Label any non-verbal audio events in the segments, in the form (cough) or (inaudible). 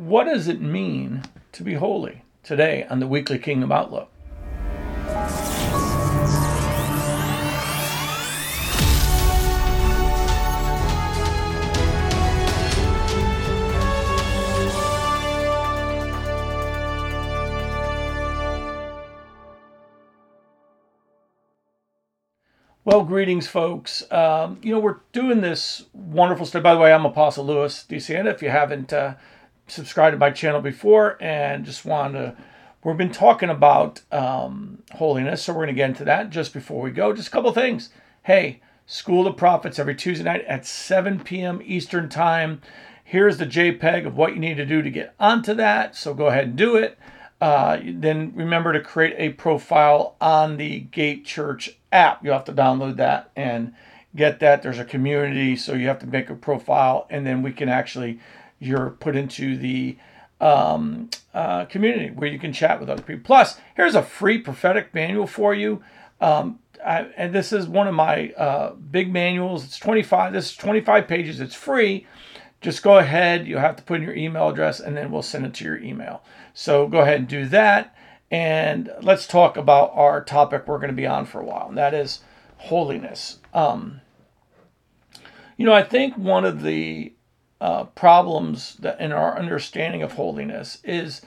what does it mean to be holy today on the Weekly Kingdom Outlook? Well, greetings, folks. Um, you know, we're doing this wonderful stuff. By the way, I'm Apostle Louis DeCianda. If you haven't uh, subscribed to my channel before and just want to, we've been talking about um, holiness, so we're going to get into that just before we go. Just a couple things. Hey, School of Prophets every Tuesday night at 7 p.m. Eastern Time. Here's the JPEG of what you need to do to get onto that, so go ahead and do it. Uh, then remember to create a profile on the Gate Church app. You have to download that and get that. There's a community, so you have to make a profile, and then we can actually you're put into the um, uh, community where you can chat with other people. Plus, here's a free prophetic manual for you. Um, I, and this is one of my uh, big manuals. It's 25. This is 25 pages. It's free. Just go ahead. You have to put in your email address, and then we'll send it to your email. So go ahead and do that. And let's talk about our topic we're going to be on for a while, and that is holiness. Um, you know, I think one of the uh, problems that in our understanding of holiness is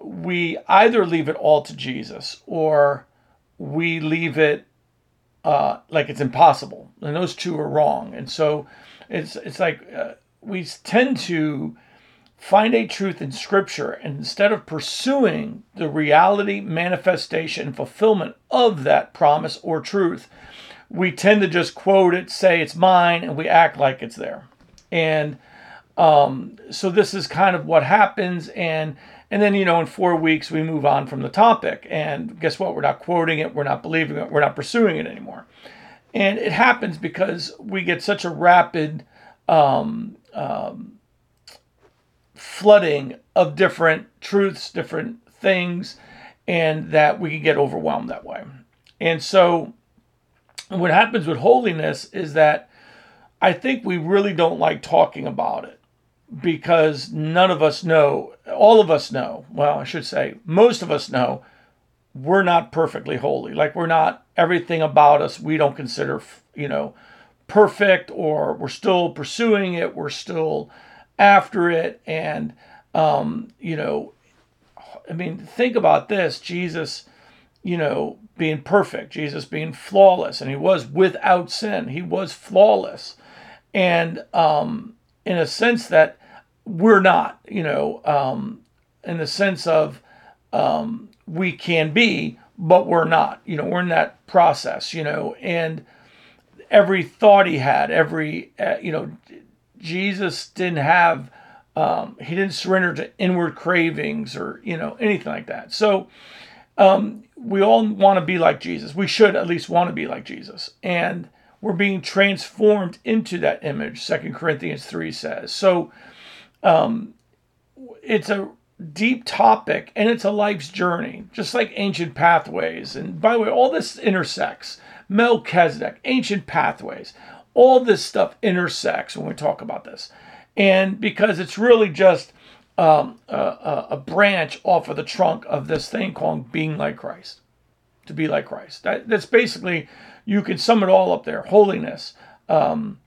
we either leave it all to Jesus or we leave it uh, like it's impossible, and those two are wrong. And so it's it's like uh, we tend to find a truth in Scripture, and instead of pursuing the reality, manifestation, and fulfillment of that promise or truth, we tend to just quote it, say it's mine, and we act like it's there. And um, so this is kind of what happens, and and then you know in four weeks we move on from the topic, and guess what? We're not quoting it, we're not believing it, we're not pursuing it anymore, and it happens because we get such a rapid um, um, flooding of different truths, different things, and that we can get overwhelmed that way. And so, what happens with holiness is that I think we really don't like talking about it because none of us know, all of us know, well, I should say, most of us know we're not perfectly holy. Like, we're not everything about us we don't consider, you know, perfect or we're still pursuing it, we're still after it. And, um, you know, I mean, think about this Jesus, you know, being perfect, Jesus being flawless, and he was without sin, he was flawless. And um, in a sense that we're not, you know, um, in the sense of um, we can be, but we're not, you know, we're in that process, you know, and every thought he had, every, uh, you know, Jesus didn't have, um, he didn't surrender to inward cravings or, you know, anything like that. So um, we all want to be like Jesus. We should at least want to be like Jesus. And we're being transformed into that image, Second Corinthians 3 says. So um, it's a deep topic and it's a life's journey, just like ancient pathways. And by the way, all this intersects. Melchizedek, ancient pathways, all this stuff intersects when we talk about this. And because it's really just um, a, a, branch off of the trunk of this thing called being like Christ, to be like Christ. That, that's basically, you can sum it all up there holiness, um,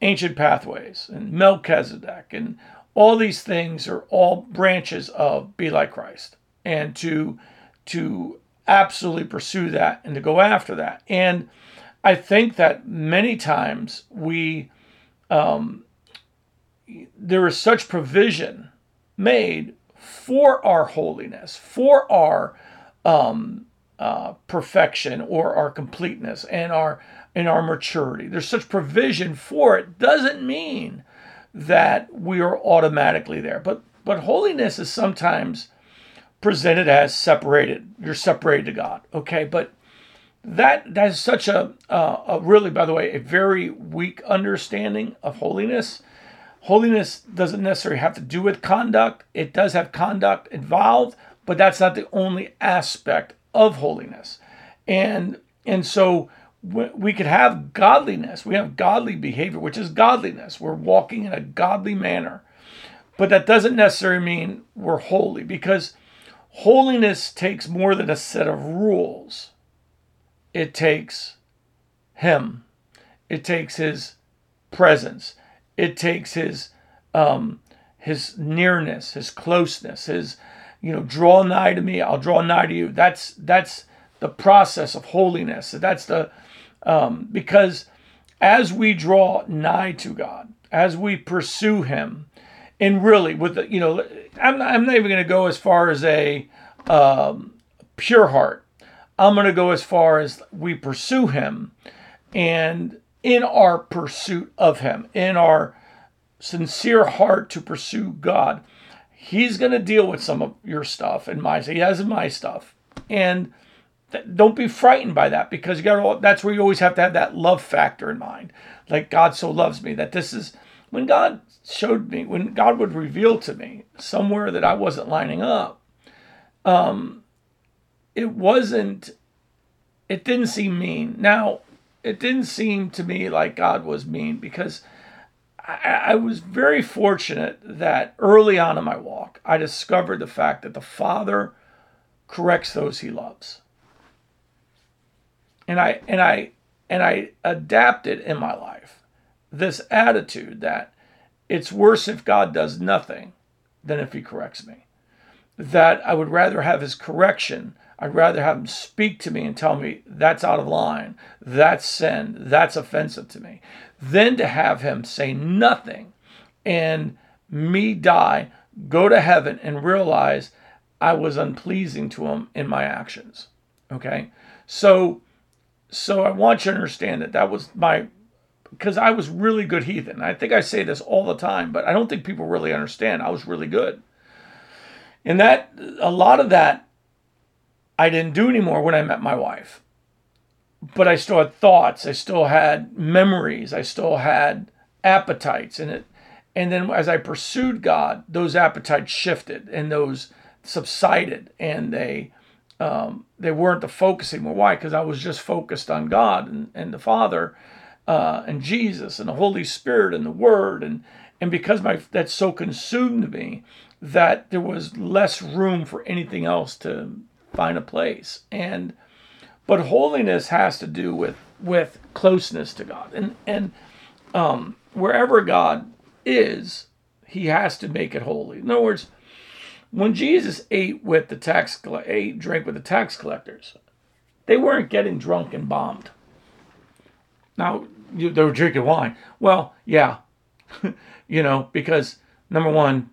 ancient pathways, and Melchizedek, and all these things are all branches of be like Christ. And to, to absolutely pursue that and to go after that. And I think that many times we, um, there is such provision made for our holiness, for our um, uh, perfection or our completeness and our in our maturity. There's such provision for it. Doesn't mean that we are automatically there, but but holiness is sometimes presented as separated. You're separated to God. Okay, but that that is such a, uh, a really, by the way, a very weak understanding of holiness. Holiness doesn't necessarily have to do with conduct. It does have conduct involved, but that's not the only aspect of holiness. And and so we could have godliness. We have godly behavior, which is godliness. We're walking in a godly manner. But that doesn't necessarily mean we're holy because holiness takes more than a set of rules. It takes Him, it takes His presence, it takes His um, His nearness, His closeness, His you know, draw nigh to me, I'll draw nigh to you. That's that's the process of holiness. That's the um, because as we draw nigh to God, as we pursue Him, and really with the you know, I'm not, I'm not even going to go as far as a um, pure heart. I'm going to go as far as we pursue Him, and in our pursuit of Him, in our sincere heart to pursue God, he's going to deal with some of your stuff and my he has my stuff. And th- don't be frightened by that because you got that's where you always have to have that love factor in mind. Like god so loves me that this is when god showed me when god would reveal to me somewhere that i wasn't lining up um it wasn't it didn't seem mean. Now it didn't seem to me like god was mean because I, I was very fortunate that early on in my walk, I discovered the fact that the Father corrects those he loves. And I and I and I adapted in my life this attitude that it's worse if God does nothing than if he corrects me. That I would rather have his correction. I'd rather have him speak to me and tell me that's out of line, that's sin, that's offensive to me, than to have him say nothing and me die, go to heaven, and realize I was unpleasing to him in my actions. Okay? So so I want you to understand that that was my because I was really good heathen. I think I say this all the time, but I don't think people really understand. I was really good. And that a lot of that I didn't do anymore when I met my wife but I still had thoughts. I still had memories. I still had appetites and it. And then as I pursued God, those appetites shifted and those subsided and they um, they weren't the focus anymore. Why? Because I was just focused on God and, and the Father uh, and Jesus and the Holy Spirit and the Word and and because my that so consumed me that there was less room for anything else to find a place. And but holiness has to do with with closeness to God, and and um, wherever God is, He has to make it holy. In other words, when Jesus ate with the tax ate drink with the tax collectors, they weren't getting drunk and bombed. Now you, they were drinking wine. Well, yeah, (laughs) you know because number one,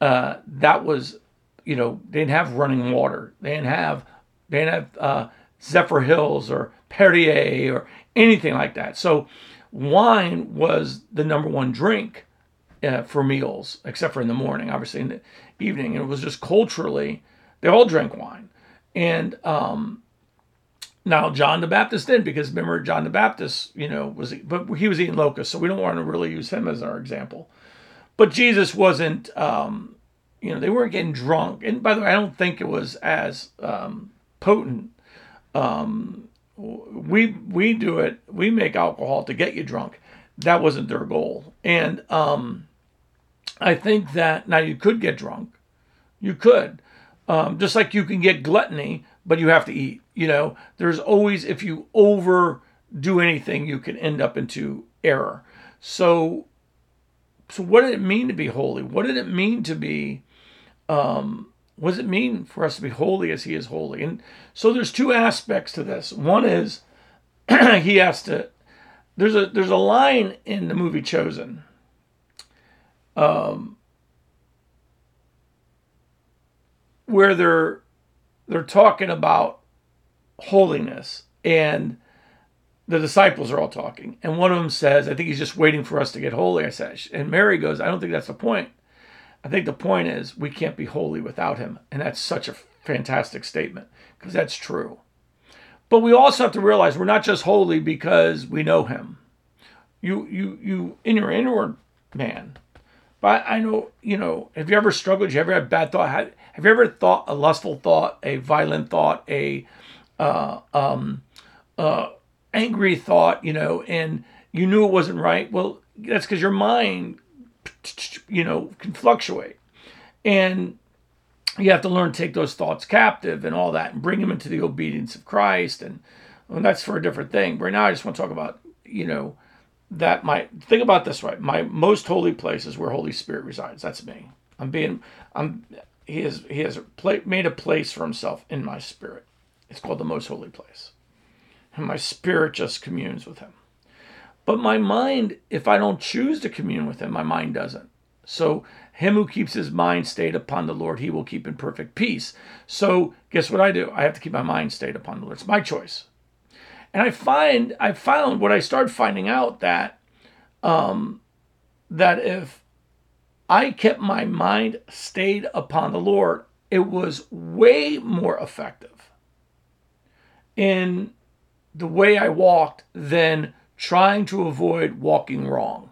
uh, that was you know they didn't have running water. They didn't have they didn't have uh, Zephyrhills or Perrier or anything like that. So wine was the number one drink uh, for meals, except for in the morning, obviously in the evening. And it was just culturally, they all drank wine. And um, now John the Baptist did because remember John the Baptist, you know, was but he was eating locusts, so we don't want to really use him as our example. But Jesus wasn't, um, you know, they weren't getting drunk. And by the way, I don't think it was as um, potent um, we we do it. We make alcohol to get you drunk. That wasn't their goal, and um, I think that now you could get drunk. You could, um, just like you can get gluttony, but you have to eat. You know, there's always if you overdo anything, you can end up into error. So, so what did it mean to be holy? What did it mean to be um, what does it mean for us to be holy as he is holy? And so there's two aspects to this. One is (clears throat) he has to there's a there's a line in the movie Chosen. Um, where they're they're talking about holiness and the disciples are all talking and one of them says i think he's just waiting for us to get holy i said and mary goes i don't think that's the point I think the point is we can't be holy without him. And that's such a fantastic statement because that's true. But we also have to realize we're not just holy because we know him. You you you in your inward man. But I know, you know, have you ever struggled? Have you ever had bad thought? Have, have you ever thought a lustful thought, a violent thought, a uh, um, uh, angry thought, you know, and you knew it wasn't right? Well, that's because your mind you know, can fluctuate. And you have to learn to take those thoughts captive and all that and bring them into the obedience of Christ. And, and that's for a different thing. Right now, I just want to talk about, you know, that my think about this right. My most holy place is where Holy Spirit resides. That's me. I'm being, I'm, he has, he has made a place for himself in my spirit. It's called the most holy place. And my spirit just communes with him. But my mind, if I don't choose to commune with him, my mind doesn't. So, him who keeps his mind stayed upon the Lord, he will keep in perfect peace. So, guess what I do? I have to keep my mind stayed upon the Lord. It's my choice. And I find, I found what I started finding out that, um, that if I kept my mind stayed upon the Lord, it was way more effective in the way I walked than trying to avoid walking wrong.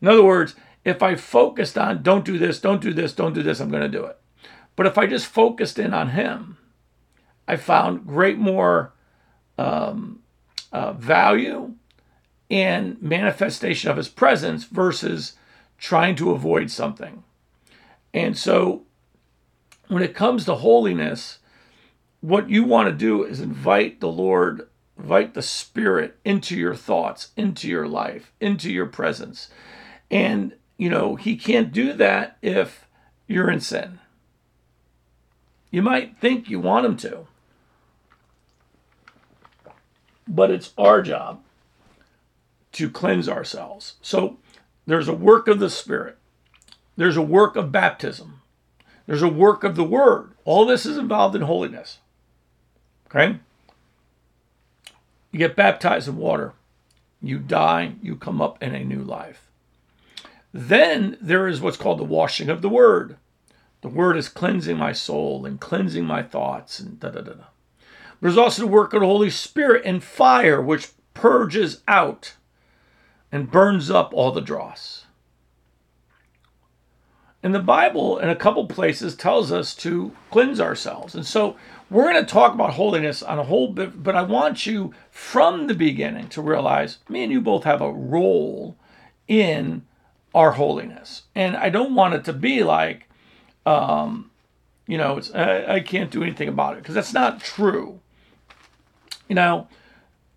In other words, if I focused on don't do this, don't do this, don't do this, I'm going to do it. But if I just focused in on Him, I found great more um, uh, value and manifestation of His presence versus trying to avoid something. And so when it comes to holiness, what you want to do is invite the Lord, invite the Spirit into your thoughts, into your life, into your presence. And, you know, He can't do that if you're in sin. You might think you want Him to, but it's our job to cleanse ourselves. So there's a work of the Spirit, there's a work of baptism, there's a work of the Word. All this is involved in holiness. Okay? You get baptized in water, you die, you come up in a new life. Then there is what's called the washing of the word. The word is cleansing my soul and cleansing my thoughts and da da da da. There's also the work of the Holy Spirit and fire, which purges out and burns up all the dross. And the Bible, in a couple places, tells us to cleanse ourselves. And so we're going to talk about holiness on a whole bit, but I want you from the beginning to realize me and you both have a role in our holiness. And I don't want it to be like, um, you know, it's, I, I can't do anything about it because that's not true. You know,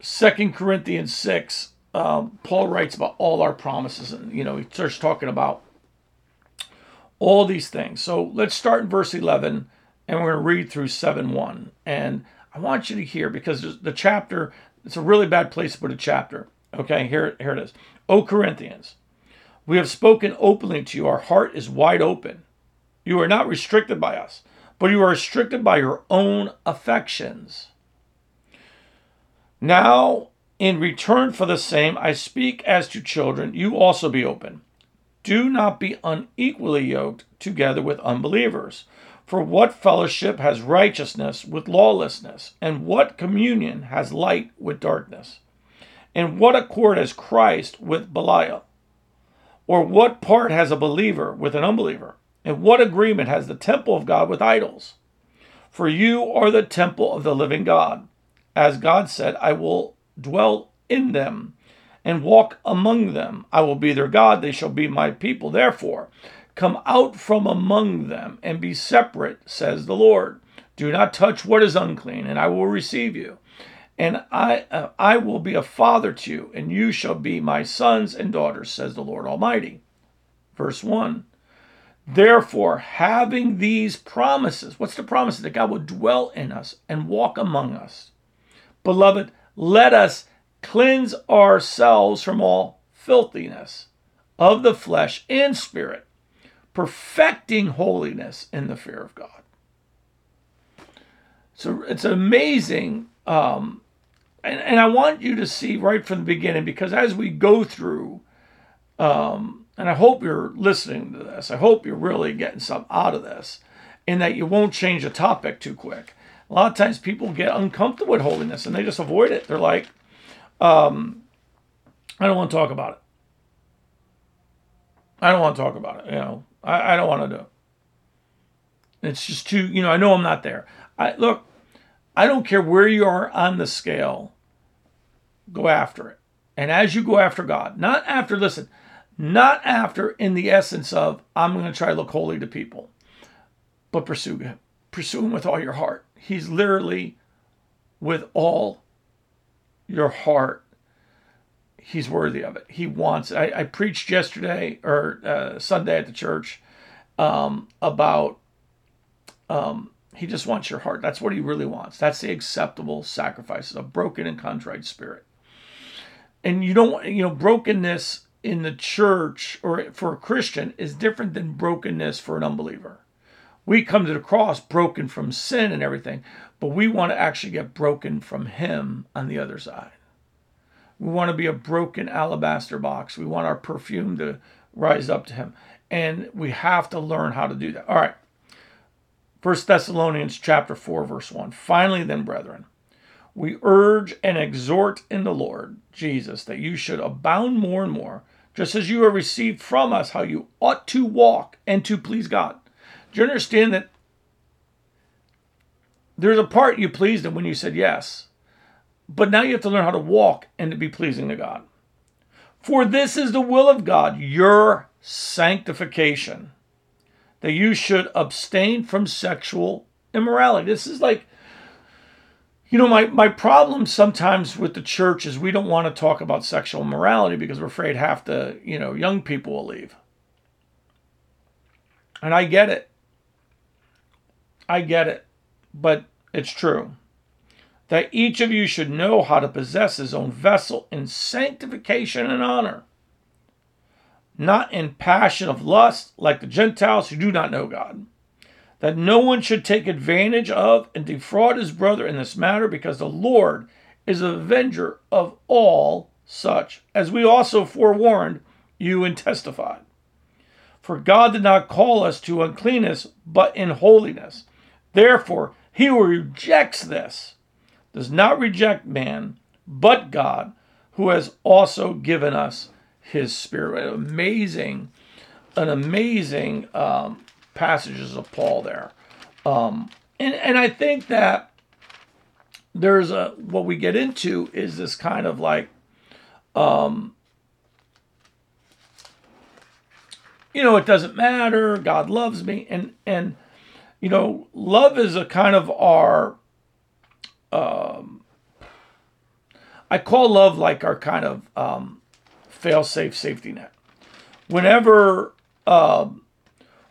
Second Corinthians 6, um, Paul writes about all our promises, and, you know, he starts talking about all these things. So let's start in verse 11 and we're going to read through 7 1. And I want you to hear because the chapter, it's a really bad place to put a chapter. Okay, here, here it is. O Corinthians, we have spoken openly to you. Our heart is wide open. You are not restricted by us, but you are restricted by your own affections. Now, in return for the same, I speak as to children, you also be open. Do not be unequally yoked together with unbelievers. For what fellowship has righteousness with lawlessness? And what communion has light with darkness? And what accord has Christ with Belial? Or what part has a believer with an unbeliever? And what agreement has the temple of God with idols? For you are the temple of the living God. As God said, I will dwell in them and walk among them. I will be their God, they shall be my people. Therefore, come out from among them and be separate, says the Lord. Do not touch what is unclean, and I will receive you. And I, uh, I will be a father to you, and you shall be my sons and daughters, says the Lord Almighty. Verse 1 Therefore, having these promises, what's the promise? That God will dwell in us and walk among us. Beloved, let us cleanse ourselves from all filthiness of the flesh and spirit, perfecting holiness in the fear of God. So it's amazing. Um, and, and I want you to see right from the beginning because as we go through, um, and I hope you're listening to this, I hope you're really getting something out of this, and that you won't change the topic too quick. A lot of times people get uncomfortable with holiness and they just avoid it. They're like, um, I don't want to talk about it. I don't want to talk about it. You know, I, I don't want to do. It's just too, you know, I know I'm not there. I look, I don't care where you are on the scale. Go after it And as you go after God, not after, listen, not after in the essence of, I'm going to try to look holy to people, but pursue Him. Pursue Him with all your heart. He's literally with all your heart. He's worthy of it. He wants. I, I preached yesterday or uh, Sunday at the church um, about um, he just wants your heart. That's what he really wants. That's the acceptable sacrifice, a broken and contrite spirit. And you don't, you know, brokenness in the church or for a Christian is different than brokenness for an unbeliever. We come to the cross broken from sin and everything, but we want to actually get broken from Him on the other side. We want to be a broken alabaster box. We want our perfume to rise up to Him. And we have to learn how to do that. All right. First Thessalonians chapter 4 verse 1. Finally then brethren, we urge and exhort in the Lord Jesus that you should abound more and more, just as you have received from us how you ought to walk and to please God. Do you understand that there's a part you pleased him when you said yes, but now you have to learn how to walk and to be pleasing to God. For this is the will of God, your sanctification that you should abstain from sexual immorality. This is like, you know, my, my problem sometimes with the church is we don't want to talk about sexual morality because we're afraid half the, you know, young people will leave. And I get it. I get it. But it's true. That each of you should know how to possess his own vessel in sanctification and honor not in passion of lust like the Gentiles who do not know God. That no one should take advantage of and defraud his brother in this matter, because the Lord is a avenger of all such, as we also forewarned you and testified. For God did not call us to uncleanness, but in holiness. Therefore, he who rejects this does not reject man, but God, who has also given us his spirit. Amazing, an amazing um, passages of Paul there. Um, and, and I think that there's a, what we get into is this kind of like, um, you know, it doesn't matter. God loves me. And, and, you know, love is a kind of our, um, I call love like our kind of, um, fail-safe safety net. Whenever um,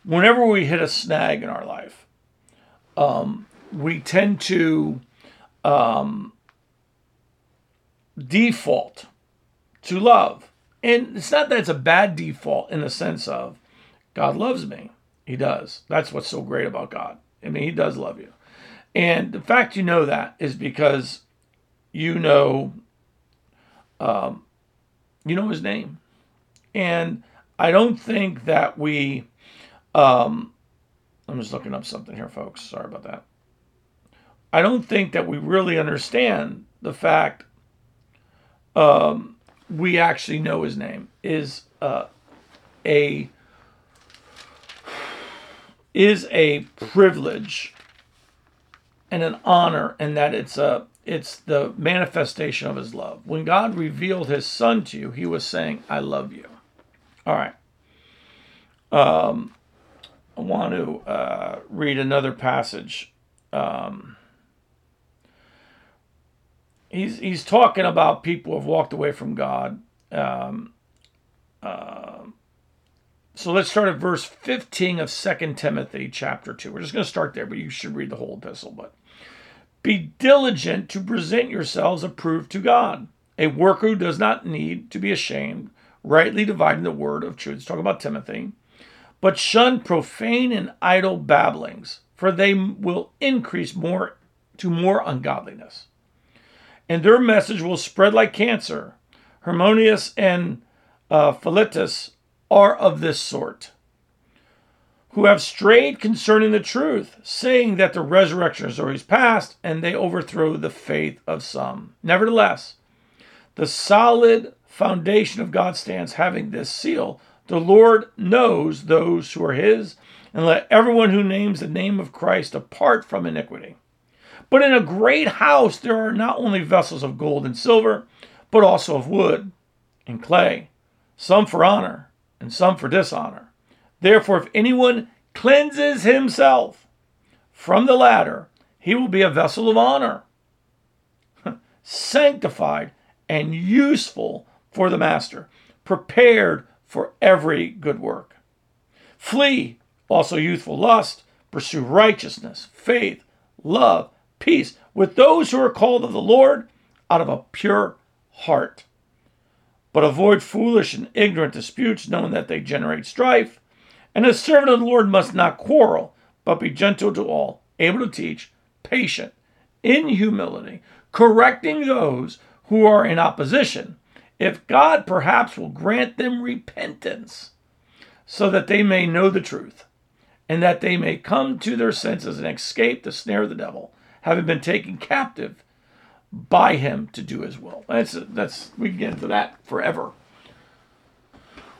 whenever we hit a snag in our life, um, we tend to um, default to love. And it's not that it's a bad default in the sense of God loves me. He does. That's what's so great about God. I mean, He does love you. And the fact you know that is because you know um, you know his name. And I don't think that we, um, I'm just looking up something here, folks. Sorry about that. I don't think that we really understand the fact um, we actually know his name is uh, a is a privilege and an honor, and that it's a it's the manifestation of his love. When God revealed his son to you, he was saying, I love you. All right. Um, I want to uh, read another passage. Um, he's, he's talking about people who have walked away from God. Um, uh, so let's start at verse 15 of Second Timothy chapter 2. We're just going to start there, but you should read the whole epistle. But be diligent to present yourselves approved to God, a worker who does not need to be ashamed, rightly dividing the word of truth. Talk about Timothy. But shun profane and idle babblings, for they will increase more to more ungodliness. And their message will spread like cancer. Hymenaeus and uh, Philetus are of this sort who have strayed concerning the truth, saying that the resurrection is always past, and they overthrow the faith of some. Nevertheless, the solid foundation of God stands, having this seal The Lord knows those who are his, and let everyone who names the name of Christ depart from iniquity. But in a great house there are not only vessels of gold and silver, but also of wood, and clay, some for honor and some for dishonor. Therefore, if anyone cleanses himself from the latter, he will be a vessel of honor, sanctified and useful for the master, prepared for every good work. Flee also youthful lust, pursue righteousness, faith, love, peace with those who are called of the Lord out of a pure heart. But avoid foolish and ignorant disputes, knowing that they generate strife. And a servant of the Lord must not quarrel, but be gentle to all, able to teach, patient, in humility, correcting those who are in opposition, if God perhaps will grant them repentance, so that they may know the truth, and that they may come to their senses and escape the snare of the devil, having been taken captive by him to do his will. That's that's we can get into that forever.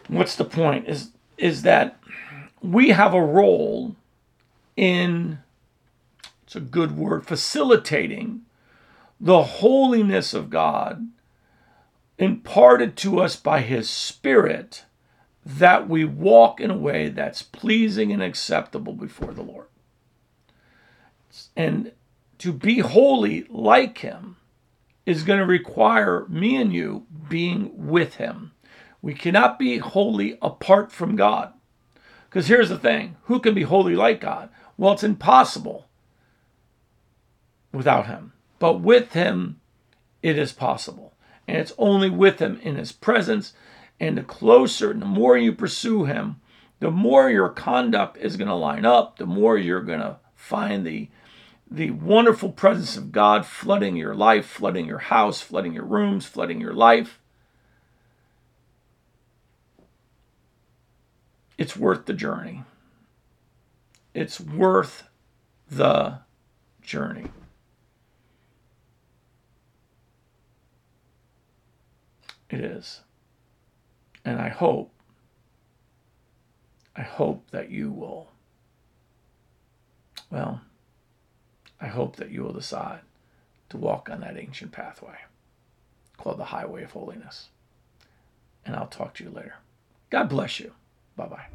What's the point? Is is that we have a role in it's a good word facilitating the holiness of God imparted to us by his spirit that we walk in a way that's pleasing and acceptable before the Lord. And to be holy like him is going to require me and you being with him. We cannot be holy apart from God. Because here's the thing who can be holy like God? Well, it's impossible without him. But with him, it is possible. And it's only with him in his presence. And the closer and the more you pursue him, the more your conduct is going to line up, the more you're going to find the the wonderful presence of God flooding your life, flooding your house, flooding your rooms, flooding your life. It's worth the journey. It's worth the journey. It is. And I hope, I hope that you will, well, I hope that you will decide to walk on that ancient pathway called the Highway of Holiness. And I'll talk to you later. God bless you. Bye bye.